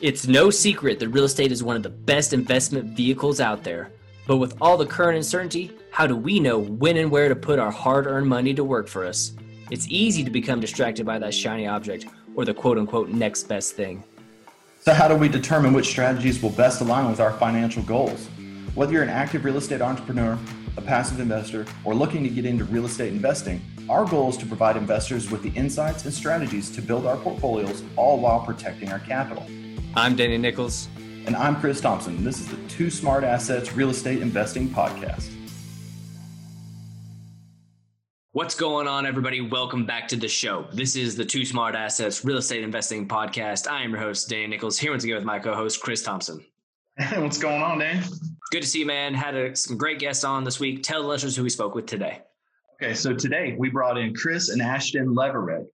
It's no secret that real estate is one of the best investment vehicles out there. But with all the current uncertainty, how do we know when and where to put our hard earned money to work for us? It's easy to become distracted by that shiny object or the quote unquote next best thing. So, how do we determine which strategies will best align with our financial goals? Whether you're an active real estate entrepreneur, a passive investor, or looking to get into real estate investing, our goal is to provide investors with the insights and strategies to build our portfolios all while protecting our capital. I'm Danny Nichols. And I'm Chris Thompson. This is the Two Smart Assets Real Estate Investing Podcast. What's going on, everybody? Welcome back to the show. This is the Two Smart Assets Real Estate Investing Podcast. I am your host, Danny Nichols, here once again with my co host, Chris Thompson. What's going on, Dan? Good to see you, man. Had a, some great guests on this week. Tell the listeners who we spoke with today. Okay, so today we brought in Chris and Ashton Leverett.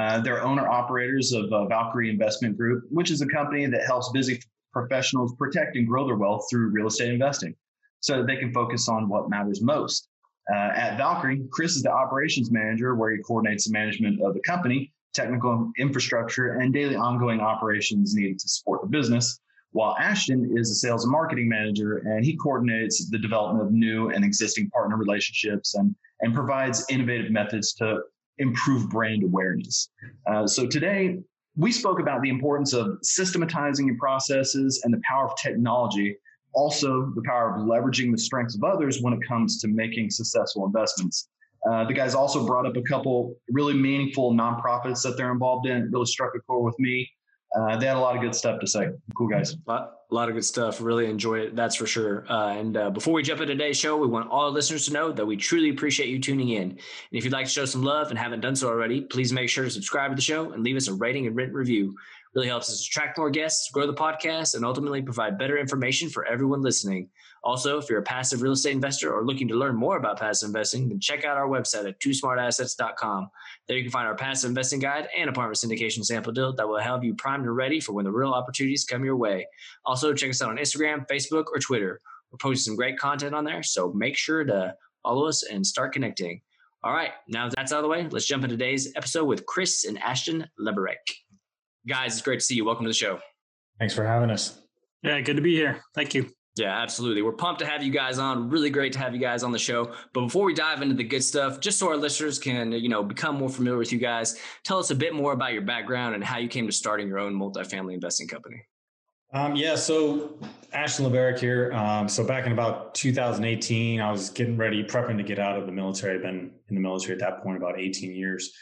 Uh, they're owner operators of uh, Valkyrie Investment Group, which is a company that helps busy professionals protect and grow their wealth through real estate investing so that they can focus on what matters most. Uh, at Valkyrie, Chris is the operations manager where he coordinates the management of the company, technical infrastructure, and daily ongoing operations needed to support the business. While Ashton is a sales and marketing manager, and he coordinates the development of new and existing partner relationships and, and provides innovative methods to improve brand awareness. Uh, so today, we spoke about the importance of systematizing your processes and the power of technology, also the power of leveraging the strengths of others when it comes to making successful investments. Uh, the guys also brought up a couple really meaningful nonprofits that they're involved in. It really struck a chord with me uh, they had a lot of good stuff to say. Cool guys. A lot, of good stuff. Really enjoy it. That's for sure. Uh, and uh, before we jump into today's show, we want all listeners to know that we truly appreciate you tuning in. And if you'd like to show some love and haven't done so already, please make sure to subscribe to the show and leave us a rating and written review. Really helps us attract more guests, grow the podcast, and ultimately provide better information for everyone listening. Also, if you're a passive real estate investor or looking to learn more about passive investing, then check out our website at twosmartassets.com. There you can find our passive investing guide and apartment syndication sample deal that will help you primed and ready for when the real opportunities come your way. Also, check us out on Instagram, Facebook, or Twitter. We're posting some great content on there, so make sure to follow us and start connecting. All right, now that's out of the way, let's jump into today's episode with Chris and Ashton Leberek. Guys, it's great to see you. Welcome to the show. Thanks for having us. Yeah, good to be here. Thank you. Yeah, absolutely. We're pumped to have you guys on. Really great to have you guys on the show. But before we dive into the good stuff, just so our listeners can, you know, become more familiar with you guys, tell us a bit more about your background and how you came to starting your own multifamily investing company. Um, yeah, so Ashton Leverrick here. Um, so back in about 2018, I was getting ready, prepping to get out of the military. I've been in the military at that point about 18 years.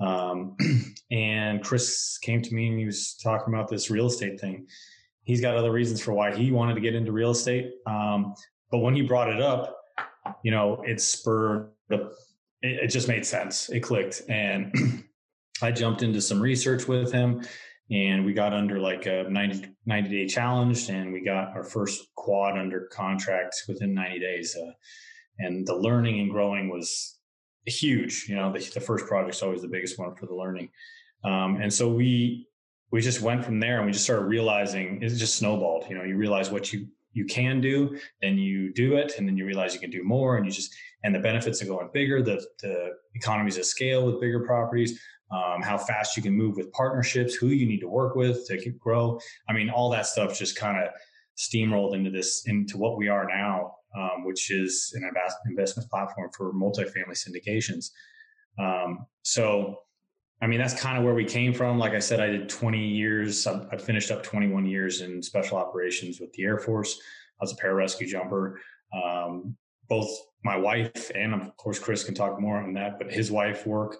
Um, and Chris came to me and he was talking about this real estate thing he's got other reasons for why he wanted to get into real estate. Um, but when he brought it up, you know, it spurred, it, it just made sense. It clicked. And I jumped into some research with him and we got under like a 90, 90 day challenge and we got our first quad under contract within 90 days. Uh, and the learning and growing was huge. You know, the, the first project's always the biggest one for the learning. Um, and so we we just went from there and we just started realizing it just snowballed. You know, you realize what you you can do, then you do it, and then you realize you can do more, and you just and the benefits of going bigger, the the economies of scale with bigger properties, um, how fast you can move with partnerships, who you need to work with to grow. I mean, all that stuff just kind of steamrolled into this into what we are now, um, which is an investment platform for multifamily syndications. Um, so I mean, that's kind of where we came from. Like I said, I did 20 years. I, I finished up 21 years in special operations with the Air Force. I was a pararescue jumper. Um, both my wife and of course Chris can talk more on that, but his wife work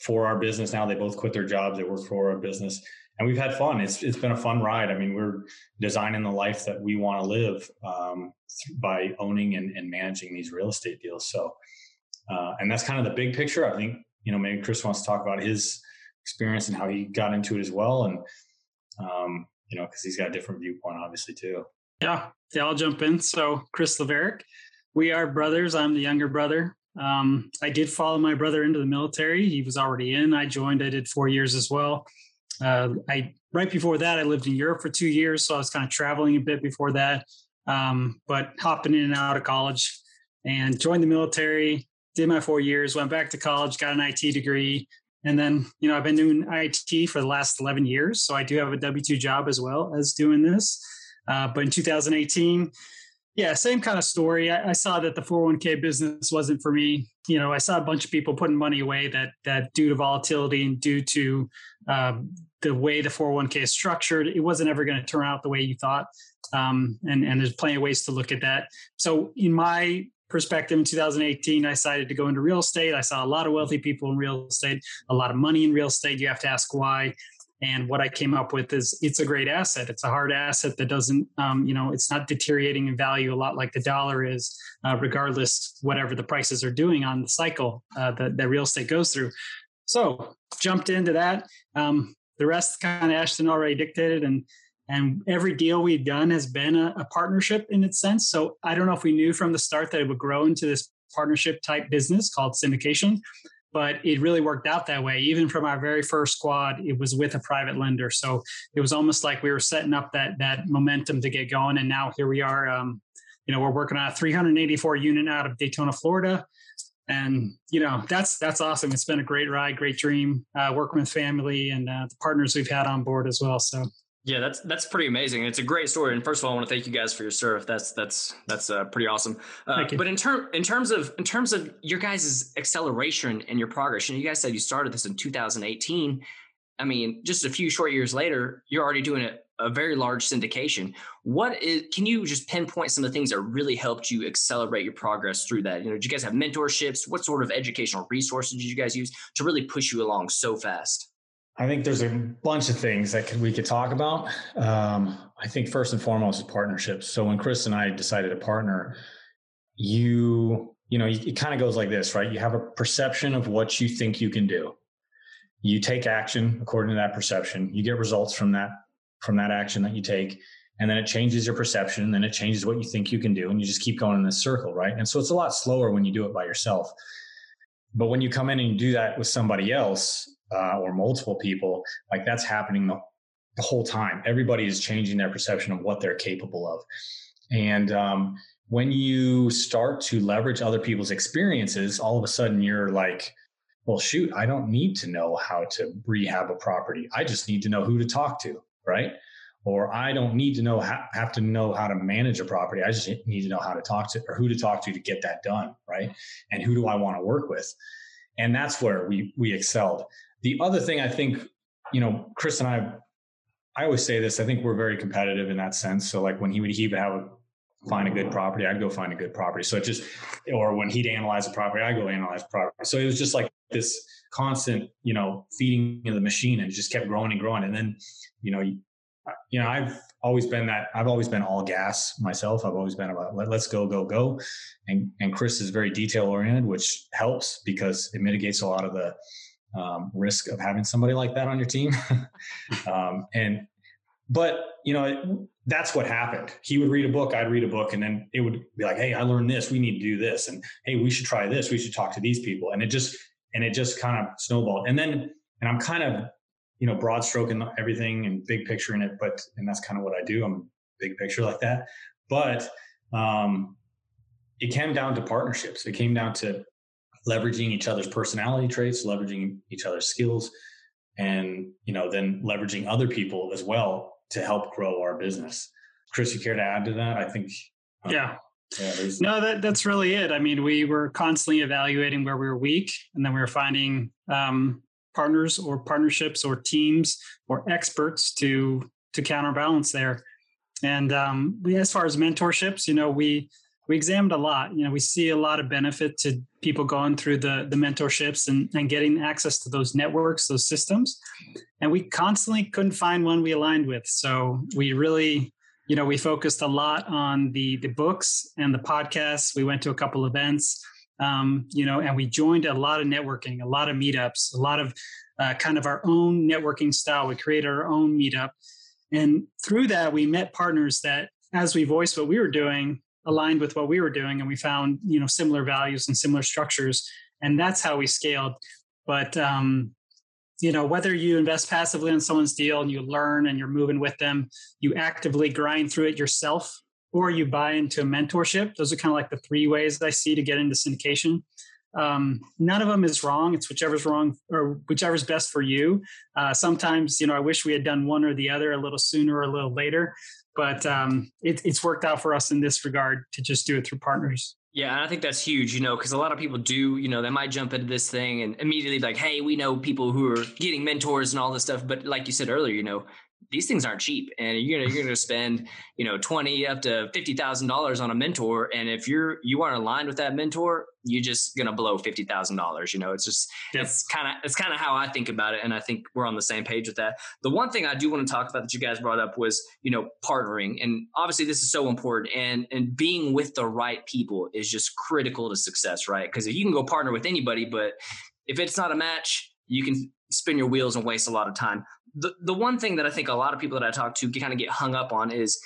for our business now. They both quit their jobs. They work for our business, and we've had fun. It's it's been a fun ride. I mean, we're designing the life that we want to live um, by owning and, and, managing these real estate deals. So, uh, and that's kind of the big picture. I think you know, maybe Chris wants to talk about his experience and how he got into it as well. And, um, you know, because he's got a different viewpoint, obviously, too. Yeah. Yeah. I'll jump in. So, Chris Laverick, we are brothers. I'm the younger brother. Um, I did follow my brother into the military. He was already in. I joined. I did four years as well. Uh, I right before that, I lived in Europe for two years, so I was kind of traveling a bit before that. Um, but hopping in and out of college and joined the military did my four years, went back to college, got an IT degree, And then, you know, I've been doing IT for the last 11 years. So I do have a W 2 job as well as doing this. Uh, but in 2018, yeah, same kind of story. I, I, saw that the 401k business wasn't for me. You know, I saw a bunch of people putting money away that that due to volatility and due to um, the way the 401k is structured, it wasn't ever going to turn out the way you thought. Um, and and there's plenty of ways to look at that. So in my perspective in 2018 i decided to go into real estate i saw a lot of wealthy people in real estate a lot of money in real estate you have to ask why and what I came up with is it's a great asset. It's a hard asset that doesn't, um, you know, it's not deteriorating in value a lot like the dollar is, uh, regardless whatever the prices are doing on the cycle uh, that, that real estate goes through. So jumped into that. Um, the rest kind of Ashton already dictated, and and every deal we've done has been a, a partnership in its sense. So I don't know if we knew from the start that it would grow into this partnership type business called syndication but it really worked out that way. Even from our very first quad, it was with a private lender, so it was almost like we were setting up that that momentum to get going. And now here we are. Um, you know, we're working on a 384 unit out of Daytona, Florida, and you know that's that's awesome. It's been a great ride, great dream. Uh, working with family and uh, the partners we've had on board as well. So yeah, that's that's pretty amazing. It's a great story. And first of all, I want to thank you guys for your service. That's that's that's uh, pretty awesome. Uh, but in term in terms of in terms of your guys' acceleration and your progress, and you guys said you started this in 2018. I mean, just a few short years later, you're already doing a, a very large syndication. What is? Can you just pinpoint some of the things that really helped you accelerate your progress through that? You know, did you guys have mentorships? What sort of educational resources did you guys use to really push you along so fast? I think there's a bunch of things that could, we could talk about. Um, I think first and foremost is partnerships. So when Chris and I decided to partner, you you know it kind of goes like this, right? You have a perception of what you think you can do. You take action according to that perception. You get results from that from that action that you take, and then it changes your perception. And then it changes what you think you can do, and you just keep going in this circle, right? And so it's a lot slower when you do it by yourself. But when you come in and you do that with somebody else, uh, or multiple people, like that's happening the, the, whole time. Everybody is changing their perception of what they're capable of. And um, when you start to leverage other people's experiences, all of a sudden you're like, well, shoot, I don't need to know how to rehab a property. I just need to know who to talk to, right? Or I don't need to know have to know how to manage a property. I just need to know how to talk to or who to talk to to get that done, right? And who do I want to work with? And that's where we we excelled. The other thing I think, you know, Chris and I, I always say this. I think we're very competitive in that sense. So like when he would he would have a, find a good property, I'd go find a good property. So it just, or when he'd analyze a property, I go analyze property. So it was just like this constant, you know, feeding of the machine, and it just kept growing and growing. And then, you know, you, you know, I've always been that. I've always been all gas myself. I've always been about let, us go, go, go. And and Chris is very detail oriented, which helps because it mitigates a lot of the um, risk of having somebody like that on your team. um, and but you know that's what happened. He would read a book, I'd read a book, and then it would be like, "Hey, I learned this. We need to do this," and "Hey, we should try this. We should talk to these people." And it just and it just kind of snowballed. And then and I'm kind of you know broad stroking everything and big picture in it, but and that's kind of what I do. I'm big picture like that. But um, it came down to partnerships. It came down to leveraging each other's personality traits, leveraging each other's skills, and you know then leveraging other people as well to help grow our business. Chris, you care to add to that? I think. Um, yeah. Yeah, no, that, that's really it. I mean, we were constantly evaluating where we were weak, and then we were finding um, partners or partnerships or teams or experts to to counterbalance there. And um, we, as far as mentorships, you know, we we examined a lot. You know, we see a lot of benefit to people going through the the mentorships and, and getting access to those networks, those systems. And we constantly couldn't find one we aligned with. So we really, you know, we focused a lot on the the books and the podcasts. We went to a couple events, um, you know, and we joined a lot of networking, a lot of meetups, a lot of uh, kind of our own networking style. We created our own meetup. And through that, we met partners that, as we voiced what we were doing, aligned with what we were doing and we found you know similar values and similar structures and that's how we scaled but um, you know whether you invest passively in someone's deal and you learn and you're moving with them you actively grind through it yourself or you buy into a mentorship those are kind of like the three ways i see to get into syndication um, none of them is wrong. It's whichever's wrong or whichever's best for you. Uh, sometimes, you know, I wish we had done one or the other a little sooner or a little later, but um, it, it's worked out for us in this regard to just do it through partners. Yeah, and I think that's huge, you know, because a lot of people do, you know, they might jump into this thing and immediately like, hey, we know people who are getting mentors and all this stuff. But like you said earlier, you know, these things aren't cheap. And you're gonna you're gonna spend you know 20 up to fifty thousand dollars on a mentor. And if you're you aren't aligned with that mentor you're just gonna blow fifty thousand dollars. You know it's just yep. it's kind of it's kind of how I think about it. And I think we're on the same page with that. The one thing I do want to talk about that you guys brought up was you know partnering. And obviously this is so important. And and being with the right people is just critical to success right? Because if you can go partner with anybody but if it's not a match you can spin your wheels and waste a lot of time the, the one thing that I think a lot of people that I talk to kind of get hung up on is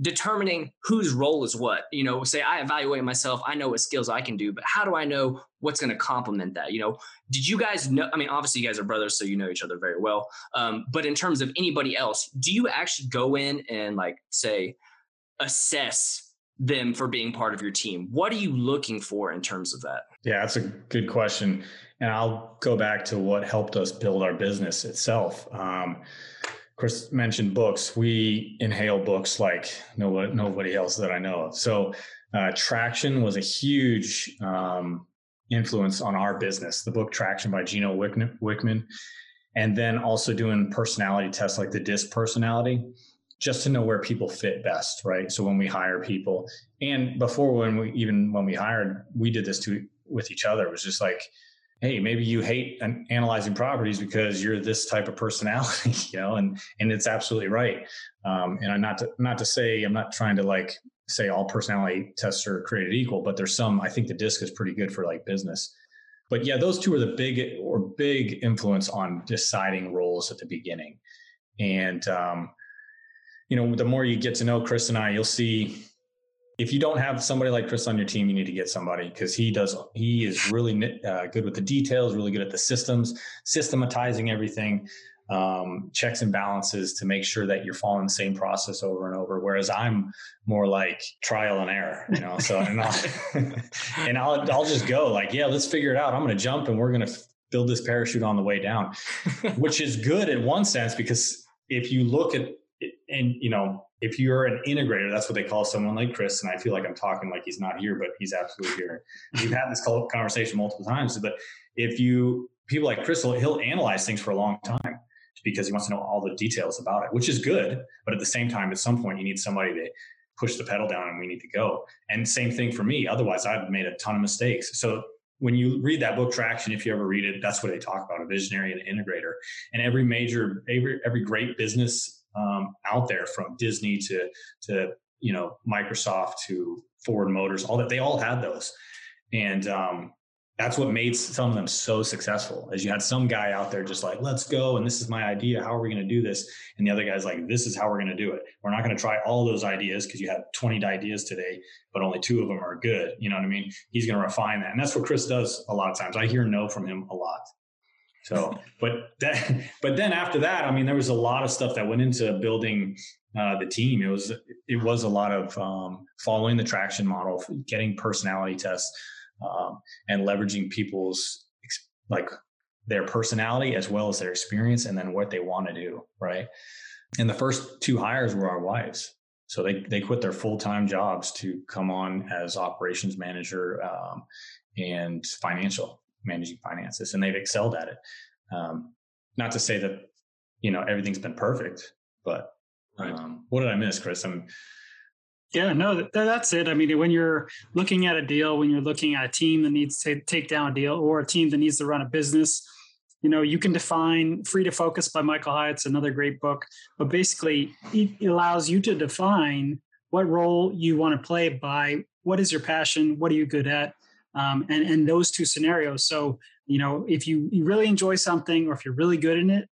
determining whose role is what. You know, say I evaluate myself, I know what skills I can do, but how do I know what's going to complement that? You know, did you guys know? I mean, obviously you guys are brothers, so you know each other very well. Um, but in terms of anybody else, do you actually go in and like say assess them for being part of your team? What are you looking for in terms of that? Yeah, that's a good question. And I'll go back to what helped us build our business itself. Um, Chris mentioned books. We inhale books like nobody, nobody else that I know of. So, uh, Traction was a huge um, influence on our business. The book Traction by Gino Wickman, and then also doing personality tests like the DISC personality, just to know where people fit best, right? So when we hire people, and before when we even when we hired, we did this to with each other. It was just like hey maybe you hate analyzing properties because you're this type of personality you know and and it's absolutely right. Um, and i'm not to not to say i'm not trying to like say all personality tests are created equal but there's some i think the disc is pretty good for like business. But yeah those two are the big or big influence on deciding roles at the beginning. And um, you know the more you get to know chris and i you'll see if you don't have somebody like Chris on your team, you need to get somebody because he does. He is really uh, good with the details, really good at the systems, systematizing everything, um, checks and balances to make sure that you're following the same process over and over. Whereas I'm more like trial and error, you know. So and I'll and I'll I'll just go like, yeah, let's figure it out. I'm going to jump and we're going to build this parachute on the way down, which is good in one sense because if you look at and you know if you're an integrator, that's what they call someone like Chris. And I feel like I'm talking like he's not here, but he's absolutely here. We've had this conversation multiple times. But if you people like Chris, he'll analyze things for a long time because he wants to know all the details about it, which is good. But at the same time, at some point, you need somebody to push the pedal down and we need to go. And same thing for me. Otherwise, I've made a ton of mistakes. So when you read that book traction if you ever read it that's what they talk about a visionary and an integrator and every major every, every great business um, out there from Disney to to you know Microsoft to Ford Motors, all that they all had those, and um, that's what made some of them so successful. Is you had some guy out there just like, let's go, and this is my idea. How are we going to do this? And the other guy's like, this is how we're going to do it. We're not going to try all those ideas because you had 20 ideas today, but only two of them are good. You know what I mean? He's going to refine that, and that's what Chris does a lot of times. I hear no from him a lot. So, but that, but then after that, I mean, there was a lot of stuff that went into building uh, the team. It was it was a lot of um, following the traction model, getting personality tests, um, and leveraging people's like their personality as well as their experience, and then what they want to do. Right. And the first two hires were our wives. So they they quit their full time jobs to come on as operations manager um, and financial managing finances, and they've excelled at it. Um, not to say that you know everything's been perfect, but um, what did I miss, Chris? I'm yeah, no, that, that's it. I mean, when you're looking at a deal, when you're looking at a team that needs to take down a deal or a team that needs to run a business, you know, you can define Free to Focus by Michael Hyatt's another great book. But basically, it allows you to define what role you want to play by what is your passion, what are you good at, um, and and those two scenarios. So you know, if you, you really enjoy something or if you're really good in it,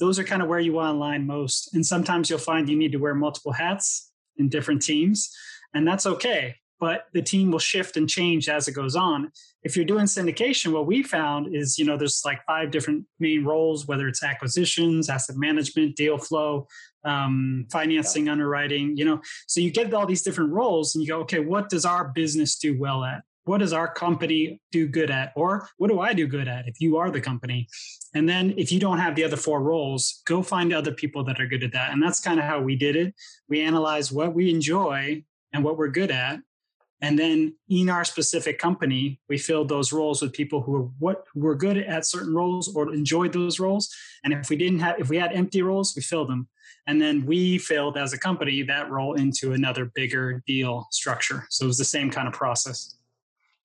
those are kind of where you want to align most. And sometimes you'll find you need to wear multiple hats in different teams, and that's okay. But the team will shift and change as it goes on. If you're doing syndication, what we found is, you know, there's like five different main roles, whether it's acquisitions, asset management, deal flow, um, financing, underwriting, you know. So you get all these different roles and you go, okay, what does our business do well at? What does our company do good at? Or what do i do good at if you are the company? And then if you don't have the other four roles go find other people that are good at that. And that's kind of how we did it. We analyzed what we enjoy and what we're good at. And then in our specific company we filled those roles with people who were what who were good at certain roles or enjoyed those roles. And if we didn't have if we had empty roles we filled them. And then we filled as a company that role into another bigger deal structure. So it was the same kind of process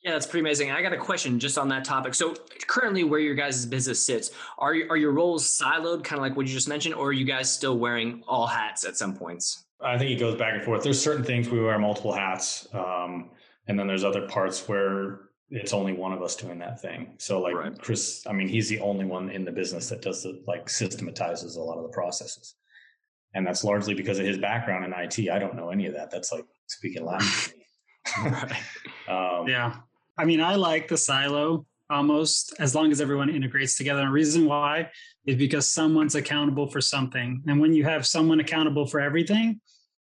yeah, that's pretty amazing. I got a question just on that topic. So, currently, where your guys' business sits, are you, are your roles siloed, kind of like what you just mentioned, or are you guys still wearing all hats at some points? I think it goes back and forth. There's certain things we wear multiple hats, um, and then there's other parts where it's only one of us doing that thing. So, like right. Chris, I mean, he's the only one in the business that does the like systematizes a lot of the processes, and that's largely because of his background in IT. I don't know any of that. That's like speaking Latin to me. um, yeah. I mean, I like the silo almost as long as everyone integrates together. And the reason why is because someone's accountable for something. And when you have someone accountable for everything,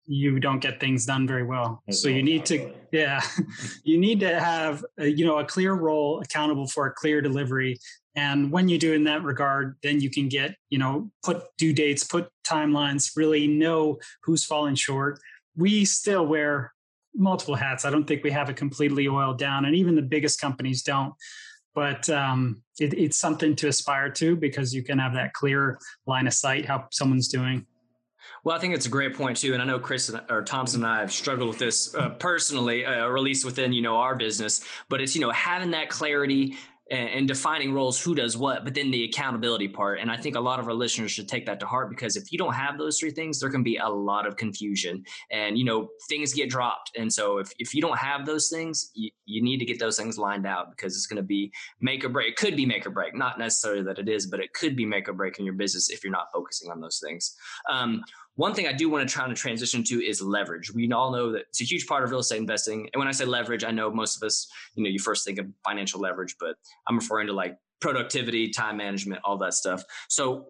you don't get things done very well. There's so you need to, yeah, you need to have, a, you know, a clear role accountable for a clear delivery. And when you do in that regard, then you can get, you know, put due dates, put timelines, really know who's falling short. We still wear multiple hats. I don't think we have it completely oiled down, and even the biggest companies don't. But um, it, it's something to aspire to because you can have that clear line of sight how someone's doing. Well, I think it's a great point too, and I know Chris or Thompson and I have struggled with this uh, personally, uh, or at least within you know our business. But it's you know having that clarity and, defining roles, who does what, but then the accountability part. And I think a lot of our listeners should take that to heart because if you don't have those three things, there can be a lot of confusion and, you know, things get dropped. And so if, if you don't have those things, you, you need to get those things lined out because it's going to be make or break. It could be make or break, not necessarily that it is, but it could be make or break in your business if you're not focusing on those things. Um, one thing I do want to try to transition to is leverage. We all know that it's a huge part of real estate investing. And when I say leverage, I know most of us, you know, you first think of financial leverage, but I'm referring to like productivity, time management, all that stuff. So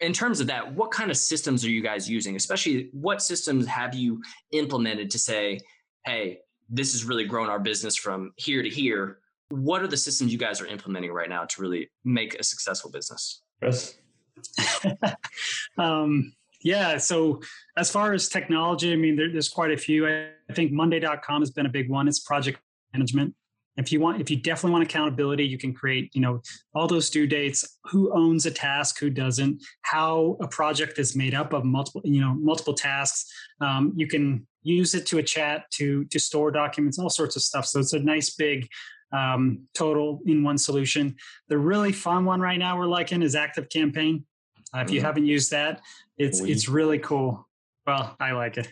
in terms of that, what kind of systems are you guys using? Especially what systems have you implemented to say, hey, this has really grown our business from here to here. What are the systems you guys are implementing right now to really make a successful business? Chris? um, yeah. So as far as technology, I mean, there, there's quite a few. I, I think Monday.com has been a big one. It's project management. If you want, if you definitely want accountability, you can create, you know, all those due dates, who owns a task, who doesn't, how a project is made up of multiple, you know, multiple tasks. Um, you can use it to a chat to to store documents, all sorts of stuff. So it's a nice big um, total in one solution. The really fun one right now we're liking is Active Campaign. Uh, if you mm-hmm. haven't used that, it's we, it's really cool. Well, I like it.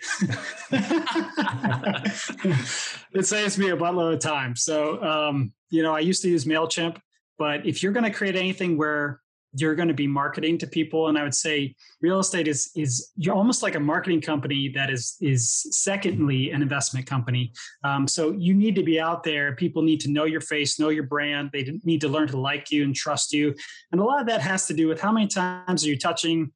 it saves me a buttload of time. So, um, you know, I used to use Mailchimp, but if you're going to create anything where you're going to be marketing to people, and I would say real estate is is you're almost like a marketing company that is is secondly an investment company. Um, so you need to be out there. People need to know your face, know your brand. They need to learn to like you and trust you. And a lot of that has to do with how many times are you touching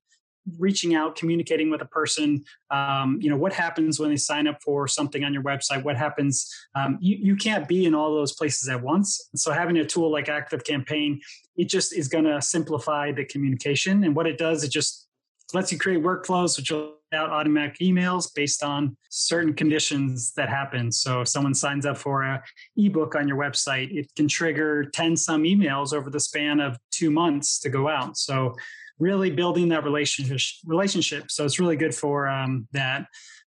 reaching out communicating with a person um, you know what happens when they sign up for something on your website? What happens um, you, you can't be in all those places at once. So having a tool like active campaign it just is going to simplify the communication. And what it does it just lets you create workflows which will out automatic emails based on certain conditions that happen. So if someone signs up for a ebook on your website it can trigger 10 some emails over the span of two months to go out. So really building that relationship relationship. So it's really good for um, that.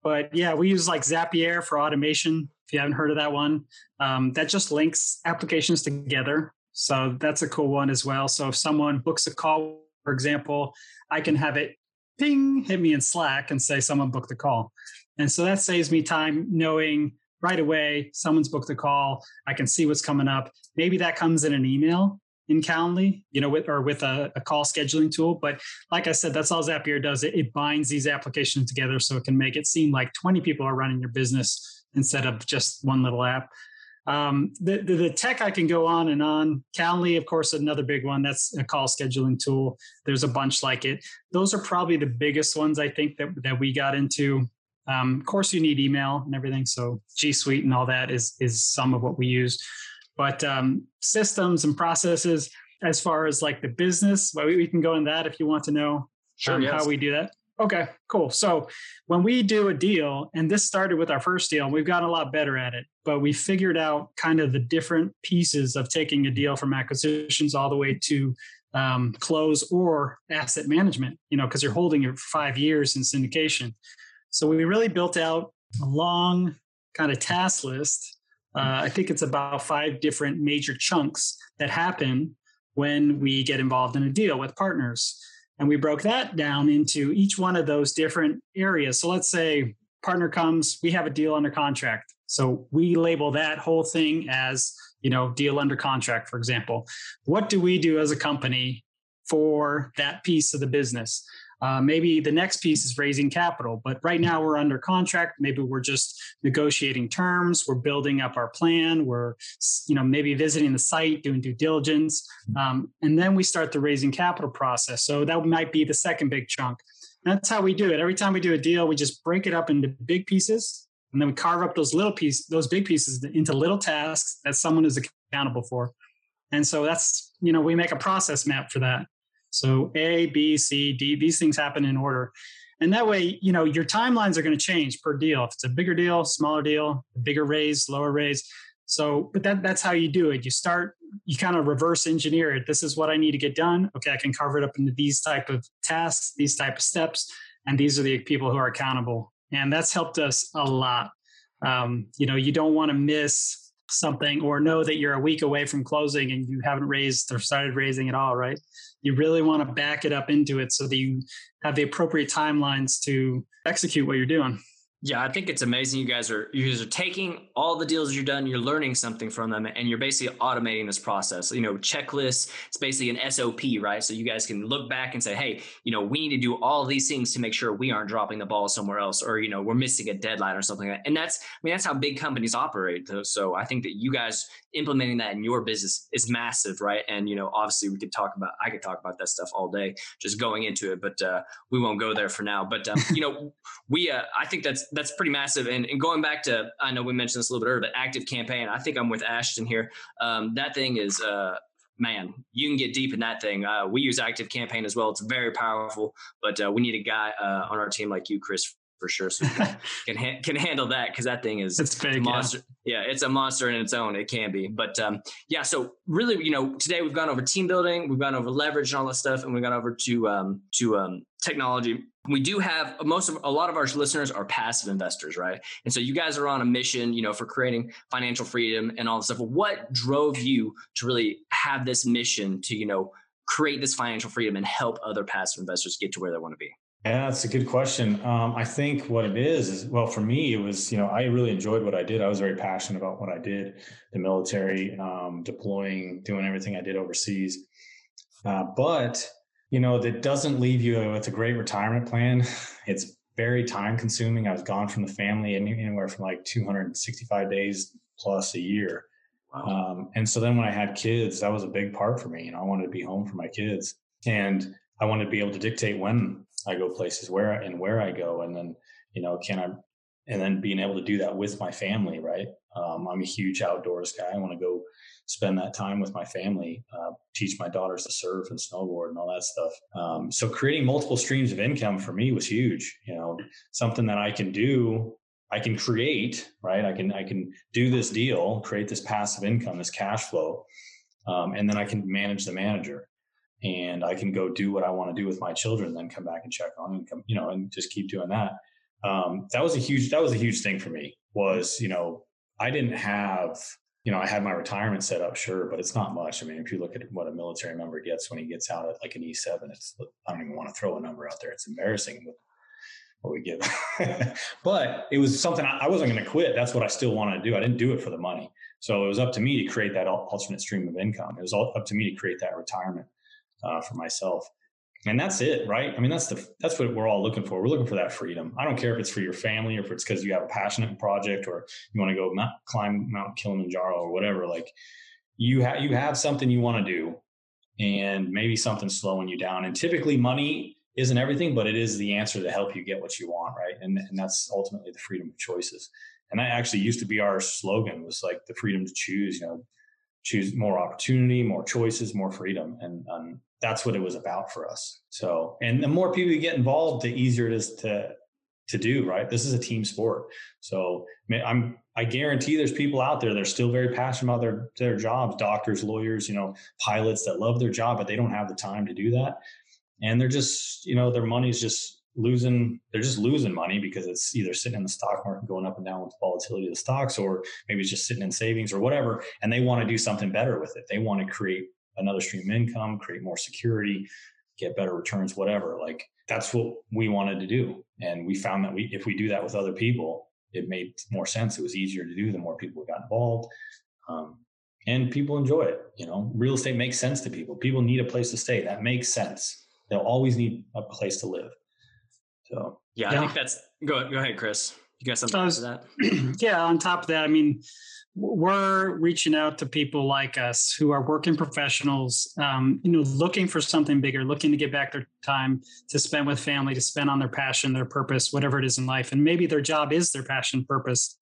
But yeah, we use like Zapier for automation. If you haven't heard of that one, um, that just links applications together. So that's a cool one as well. So if someone books a call, for example, I can have it ping hit me in Slack and say someone booked the call. And so that saves me time knowing right away someone's booked the call. I can see what's coming up. Maybe that comes in an email in Calendly, you know, with or with a, a, call scheduling tool. But like I said, that's all Zapier does. It, it binds these applications together so it can make it seem like 20 people are running your business instead of just one little app. Um, the, the, the tech I can go on and on. Calendly, of course, another big one. That's a call scheduling tool. There's a bunch like it. Those are probably the biggest ones I think that that we got into. Um, of course, you need email and everything. So G Suite and all that is is some of what we use. But um, systems and processes, as far as like the business, well, we, we can go in that if you want to know Sure, um, yes. how we do that. Okay, cool. So when we do a deal, and this started with our first deal, we've gotten a lot better at it, but we figured out kind of the different pieces of taking a deal from acquisitions all the way to um, close or asset management, you know, because you're holding it for five years in syndication. So we really built out a long kind of task list. Uh, I think it's about five different major chunks that happen when we get involved in a deal with partners. And we broke that down into each one of those different areas. So let's say partner comes, we have a deal under contract. So we label that whole thing as, you know, deal under contract, for example. What do we do as a company for that piece of the business? Uh, maybe the next piece is raising capital, but right now we're under contract. Maybe we're just negotiating terms. We're building up our plan. We're, you know, maybe visiting the site, doing due diligence, um, and then we start the raising capital process. So that might be the second big chunk. That's how we do it. Every time we do a deal, we just break it up into big pieces, and then we carve up those little pieces, those big pieces, into little tasks that someone is accountable for. And so that's you know we make a process map for that. So A, B, C, D, these things happen in order. And that way, you know, your timelines are going to change per deal. If it's a bigger deal, smaller deal, bigger raise, lower raise. So, but that that's how you do it. You start, you kind of reverse engineer it. This is what I need to get done. Okay, I can carve it up into these type of tasks, these type of steps, and these are the people who are accountable. And that's helped us a lot. Um, you know, you don't want to miss something or know that you're a week away from closing and you haven't raised or started raising at all, right? You really want to back it up into it so that you have the appropriate timelines to execute what you're doing. Yeah, I think it's amazing. You guys are you guys are taking all the deals you've done, you're learning something from them, and you're basically automating this process. You know, checklists. It's basically an SOP, right? So you guys can look back and say, hey, you know, we need to do all these things to make sure we aren't dropping the ball somewhere else, or you know, we're missing a deadline or something like that. And that's, I mean, that's how big companies operate. So I think that you guys implementing that in your business is massive, right? And you know, obviously, we could talk about, I could talk about that stuff all day, just going into it, but uh, we won't go there for now. But um, you know, we, uh, I think that's that's pretty massive. And, and going back to, I know we mentioned this a little bit earlier, but active campaign. I think I'm with Ashton here. Um, that thing is, uh, man, you can get deep in that thing. Uh, we use active campaign as well. It's very powerful, but uh, we need a guy uh, on our team like you, Chris, for sure. So can can, ha- can handle that because that thing is it's big, monster. Yeah. yeah. it's a monster in its own. It can be, but um, yeah. So really, you know, today we've gone over team building, we've gone over leverage and all that stuff, and we've gone over to um, to um, technology. We do have most of a lot of our listeners are passive investors, right? And so you guys are on a mission, you know, for creating financial freedom and all this stuff. What drove you to really have this mission to, you know, create this financial freedom and help other passive investors get to where they want to be? Yeah, that's a good question. Um, I think what it is is, well, for me, it was, you know, I really enjoyed what I did. I was very passionate about what I did, the military, um, deploying, doing everything I did overseas. Uh, but, you know, that doesn't leave you with a great retirement plan. It's very time consuming. I was gone from the family anywhere from like 265 days plus a year. Wow. Um, and so then when I had kids, that was a big part for me. You know, I wanted to be home for my kids and I wanted to be able to dictate when I go places where and where I go, and then you know can I, and then being able to do that with my family, right? Um, I'm a huge outdoors guy. I want to go spend that time with my family, uh, teach my daughters to surf and snowboard and all that stuff. Um, so creating multiple streams of income for me was huge. You know, something that I can do. I can create, right? I can I can do this deal, create this passive income, this cash flow, um, and then I can manage the manager and I can go do what I want to do with my children, then come back and check on and come, you know, and just keep doing that. Um, that was a huge, that was a huge thing for me was, you know, I didn't have, you know, I had my retirement set up, sure, but it's not much. I mean, if you look at what a military member gets when he gets out at like an E7, it's, I don't even want to throw a number out there. It's embarrassing what we get. but it was something I, I wasn't going to quit. That's what I still wanted to do. I didn't do it for the money. So it was up to me to create that alternate stream of income. It was all up to me to create that retirement uh, for myself. And that's it, right? I mean, that's the that's what we're all looking for. We're looking for that freedom. I don't care if it's for your family or if it's because you have a passionate project or you want to go mount, climb Mount Kilimanjaro or whatever. Like you have you have something you want to do, and maybe something slowing you down. And typically, money isn't everything, but it is the answer to help you get what you want, right? And and that's ultimately the freedom of choices. And that actually used to be our slogan was like the freedom to choose, you know, choose more opportunity, more choices, more freedom. And that's what it was about for us. So, and the more people you get involved, the easier it is to to do, right? This is a team sport. So I'm I guarantee there's people out there that are still very passionate about their their jobs, doctors, lawyers, you know, pilots that love their job, but they don't have the time to do that. And they're just, you know, their money's just losing they're just losing money because it's either sitting in the stock market going up and down with the volatility of the stocks or maybe it's just sitting in savings or whatever and they want to do something better with it. They want to create another stream of income create more security get better returns whatever. Like that's what we wanted to do and we found that we if we do that with other people it made more sense. It was easier to do the more people got involved um, and people enjoy it you know? Real estate makes sense to people. People need a place to stay. That makes sense. They'll always need a place to live so yeah, yeah. I think that's go go ahead, Chris. You got something was, that? yeah. On top of that, I mean, we're reaching out to people like us who are working professionals, um, you know, looking for something bigger, looking to get back their time to spend with family, to spend on their passion, their purpose, whatever it is in life. And maybe their job is their passion, purpose,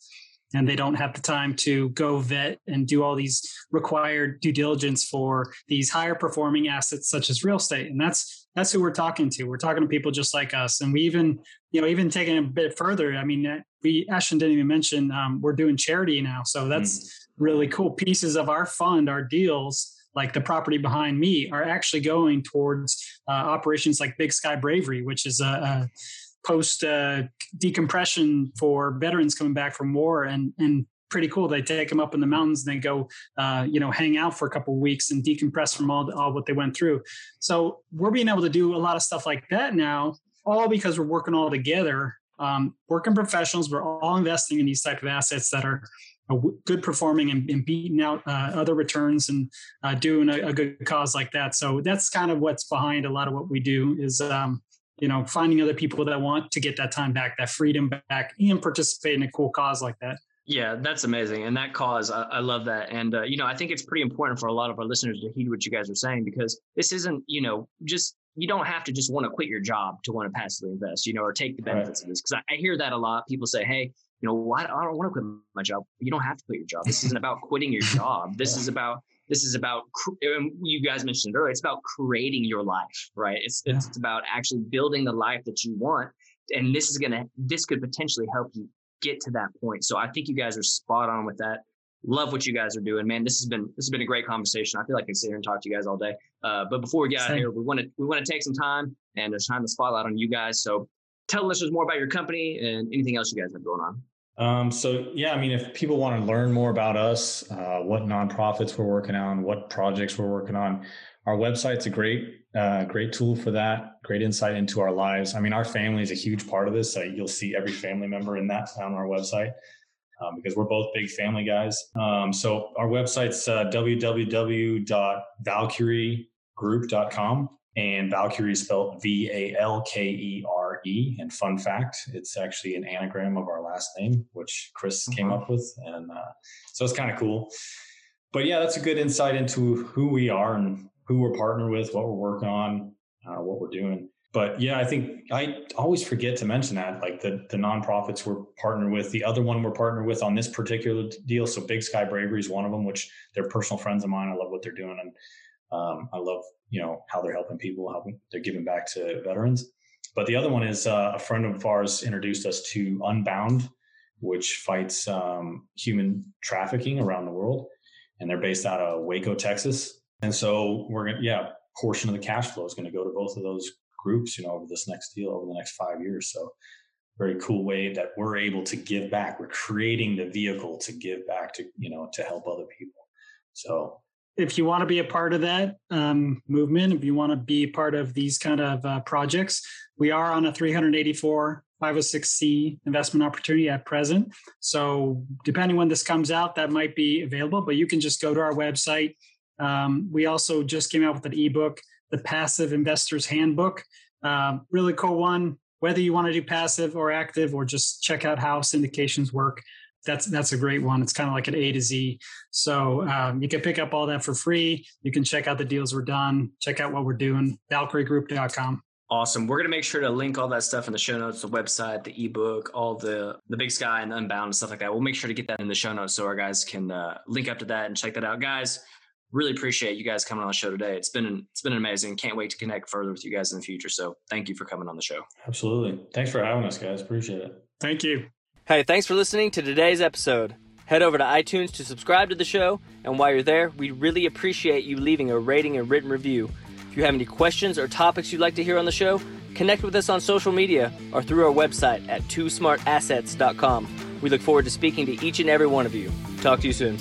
and they don't have the time to go vet and do all these required due diligence for these higher performing assets such as real estate. And that's that's who we're talking to. We're talking to people just like us, and we even, you know, even taking a bit further. I mean, uh, we Ashton didn't even mention um, we're doing charity now, so that's mm. really cool. Pieces of our fund, our deals, like the property behind me, are actually going towards uh, operations like Big Sky Bravery, which is a, a post uh, decompression for veterans coming back from war and and pretty cool. They take them up in the mountains and they go, uh, you know, hang out for a couple weeks and decompress from all, all what they went through. So we're being able to do a lot of stuff like that now, all because we're working all together, um, working professionals. We're all investing in these type of assets that are good performing and, and beating out uh, other returns and uh, doing a, a, good cause like that. So that's kind of what's behind a lot of what we do is, um, you know, finding other people that want to get that time back, that freedom back, and participate in a cool cause like that. Yeah, that's amazing. And that cause, I, I love that. And, uh, you know, I think it's pretty important for a lot of our listeners to heed what you guys are saying because this isn't, you know, just, you don't have to just want to quit your job to want to passively invest, you know, or take the benefits right. of this. Cause I, I, hear that a lot. People say, hey, you know, why I don't want to quit my job. You don't have to quit your job. This isn't about quitting your job. This yeah. is about, this is about, you guys mentioned earlier, it's about creating your life, right? It's, yeah. it's about actually building the life that you want and this is going to this could potentially help you get to that point. So I think you guys are spot on with that. Love what you guys are doing, man. This has been this has been a great conversation. I feel like I can sit here and talk to you guys all day. Uh, but before we get out of here, we want to we want to take some time and shine the spotlight on you guys. So tell listeners more about your company and anything else you guys have going on. Um, so yeah, I mean, if people want to learn more about us, uh, what nonprofits we're working on, what projects we're working on, our website's a great uh, great tool for that great insight into our lives. I mean our family is a huge part of this so you'll see every family member in that on our website um, because we're both big family guys. Um, so our website's uh, www.valkyriegroup.com and valkyrie is spelled v-a-l-k-e-r-e and fun fact it's actually an anagram of our last name which chris mm-hmm. came up with and uh, so it's kind of cool. But yeah that's a good insight into who we are and who we're partnered with, what we're working on, uh, what we're doing. But yeah, I think I always forget to mention that, like the the nonprofits we're partnered with. The other one we're partnered with on this particular deal, so Big Sky Bravery is one of them, which they're personal friends of mine. I love what they're doing, and um, I love you know how they're helping people, how they're giving back to veterans. But the other one is uh, a friend of ours introduced us to Unbound, which fights um, human trafficking around the world, and they're based out of Waco, Texas. And so we're going to, yeah, portion of the cash flow is going to go to both of those groups, you know, over this next deal, over the next five years. So very cool way that we're able to give back. We're creating the vehicle to give back to, you know, to help other people. So if you want to be a part of that um, movement, if you want to be part of these kind of uh, projects, we are on a 384 506c investment opportunity at present. So depending when this comes out, that might be available, but you can just go to our website, um, we also just came out with an ebook, The Passive Investor's Handbook. Um, really cool one. Whether you want to do passive or active, or just check out how syndications work, that's that's a great one. It's kind of like an A to Z. So um, you can pick up all that for free. You can check out the deals we're done. Check out what we're doing. ValkyrieGroup.com. Awesome. We're gonna make sure to link all that stuff in the show notes, the website, the ebook, all the the Big Sky and Unbound and stuff like that. We'll make sure to get that in the show notes so our guys can uh, link up to that and check that out, guys. Really appreciate you guys coming on the show today. It's been it's been amazing. Can't wait to connect further with you guys in the future. So thank you for coming on the show. Absolutely. Thanks for having us, guys. Appreciate it. Thank you. Hey, thanks for listening to today's episode. Head over to iTunes to subscribe to the show, and while you're there, we really appreciate you leaving a rating and written review. If you have any questions or topics you'd like to hear on the show, connect with us on social media or through our website at twosmartassets.com. We look forward to speaking to each and every one of you. Talk to you soon.